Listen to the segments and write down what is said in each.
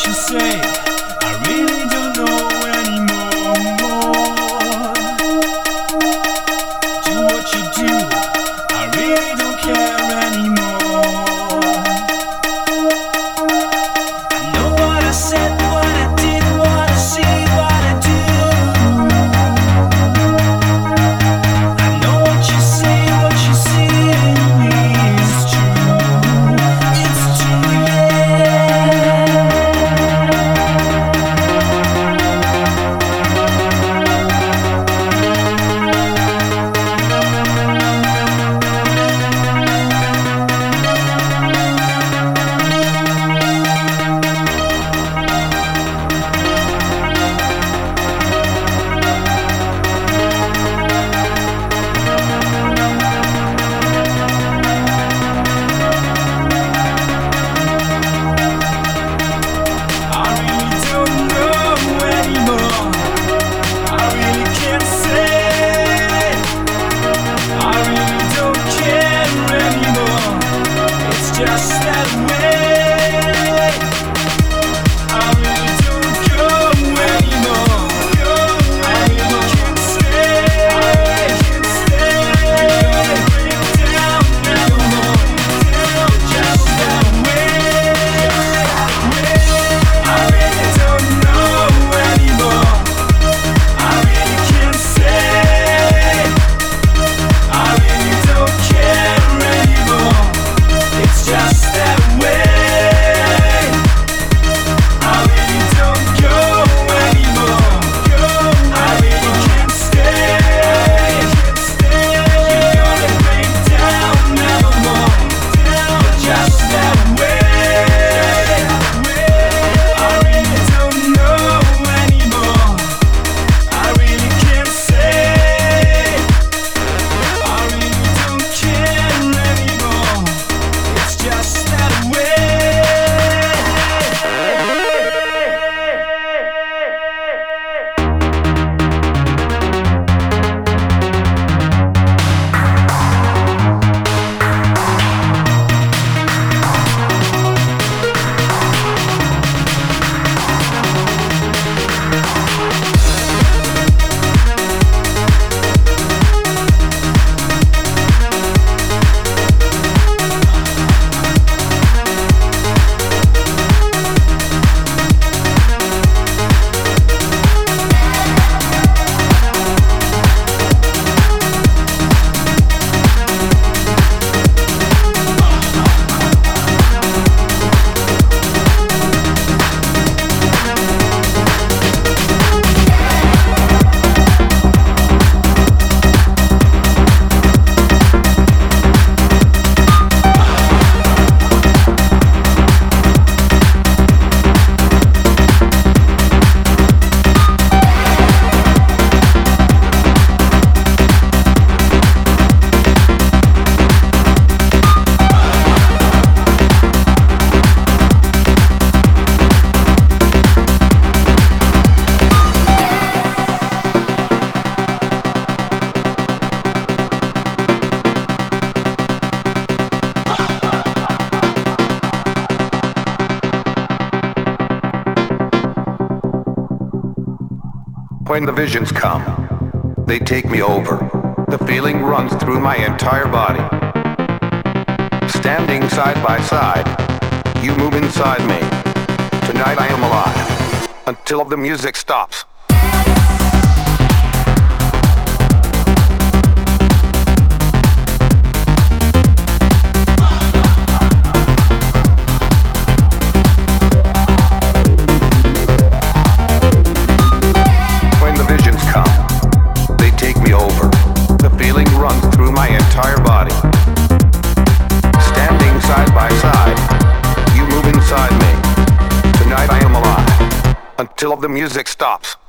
She you say. When the visions come, they take me over. The feeling runs through my entire body. Standing side by side, you move inside me. Tonight I am alive. Until the music stops. Till the music stops.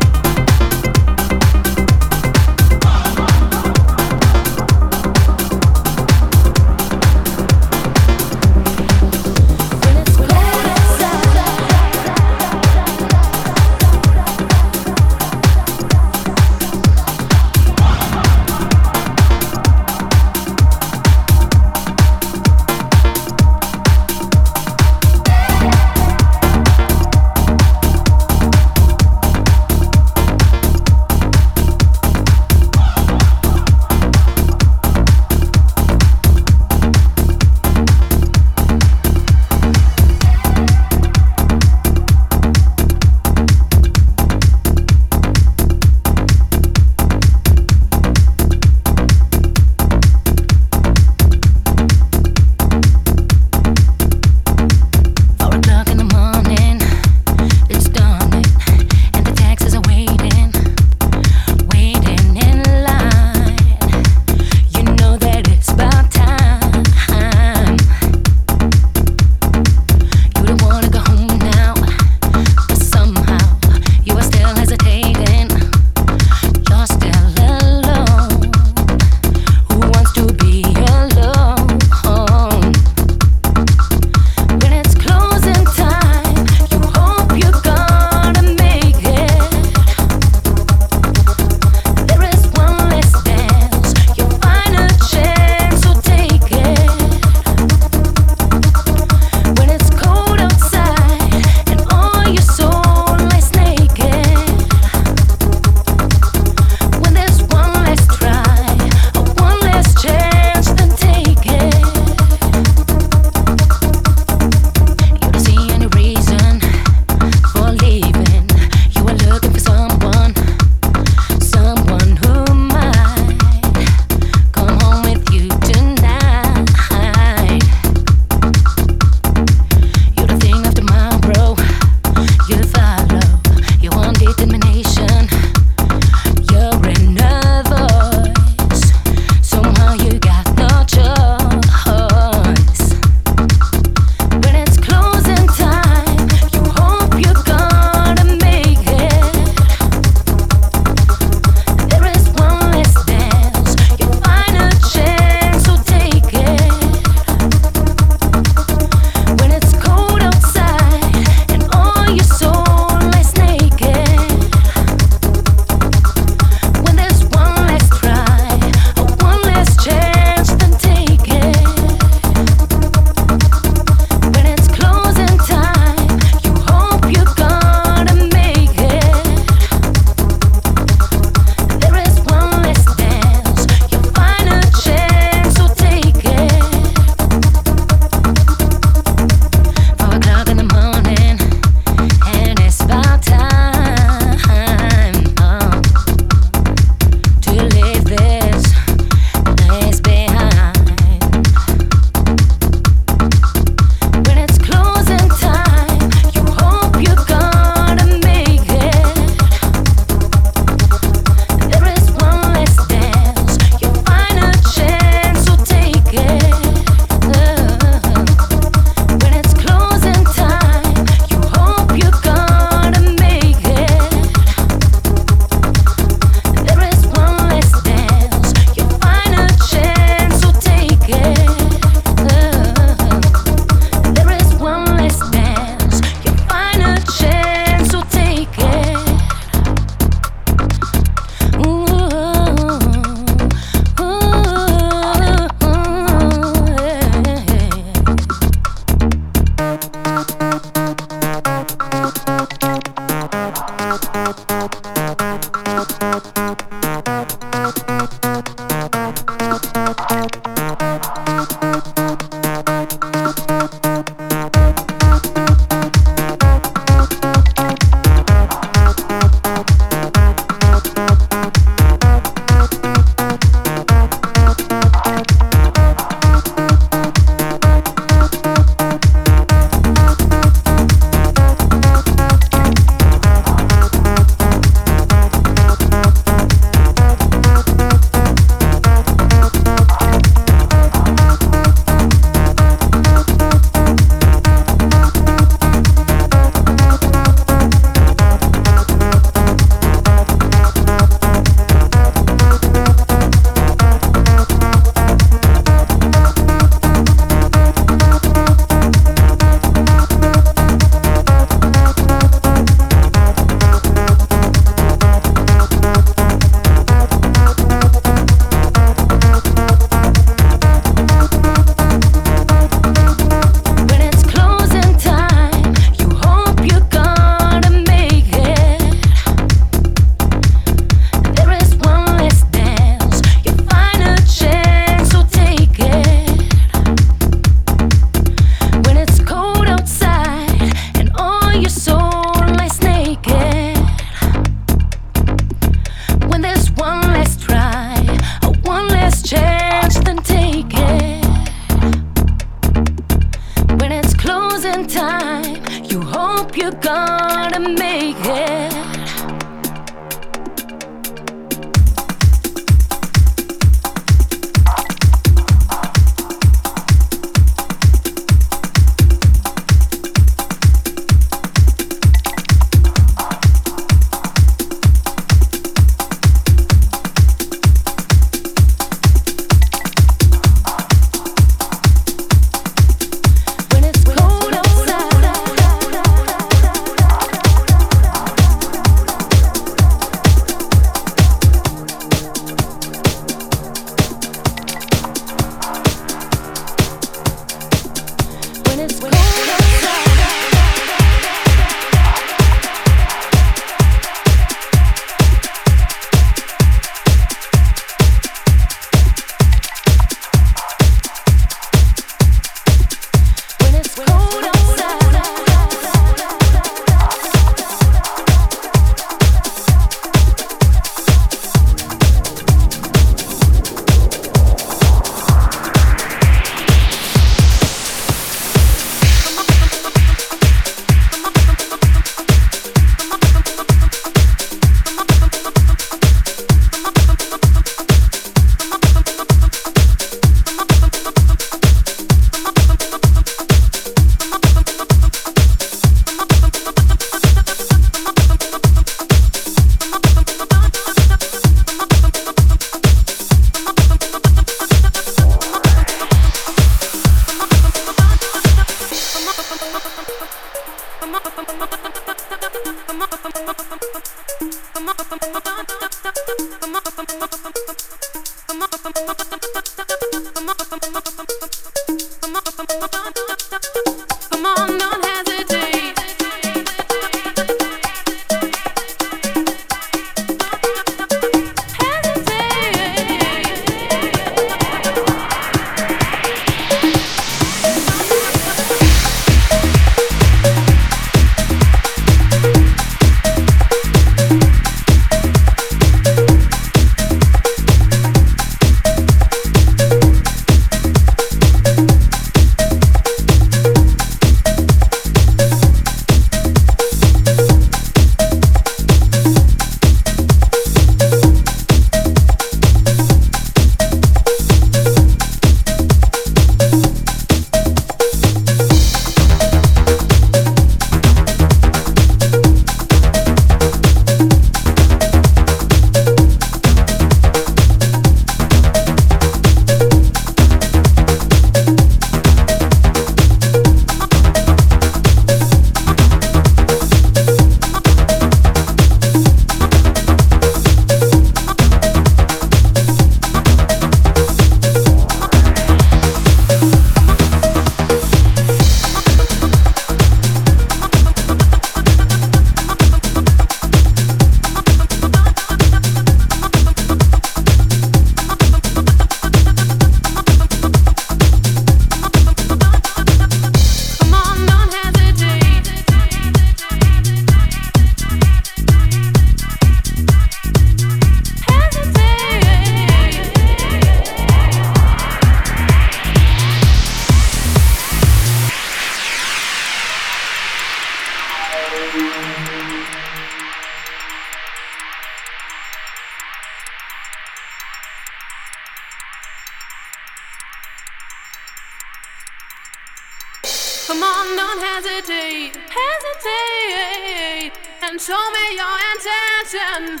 and show me your intention.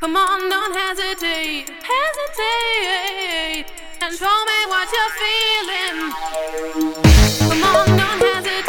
Come on, don't hesitate, hesitate, and show me what you're feeling. Come on, don't hesitate.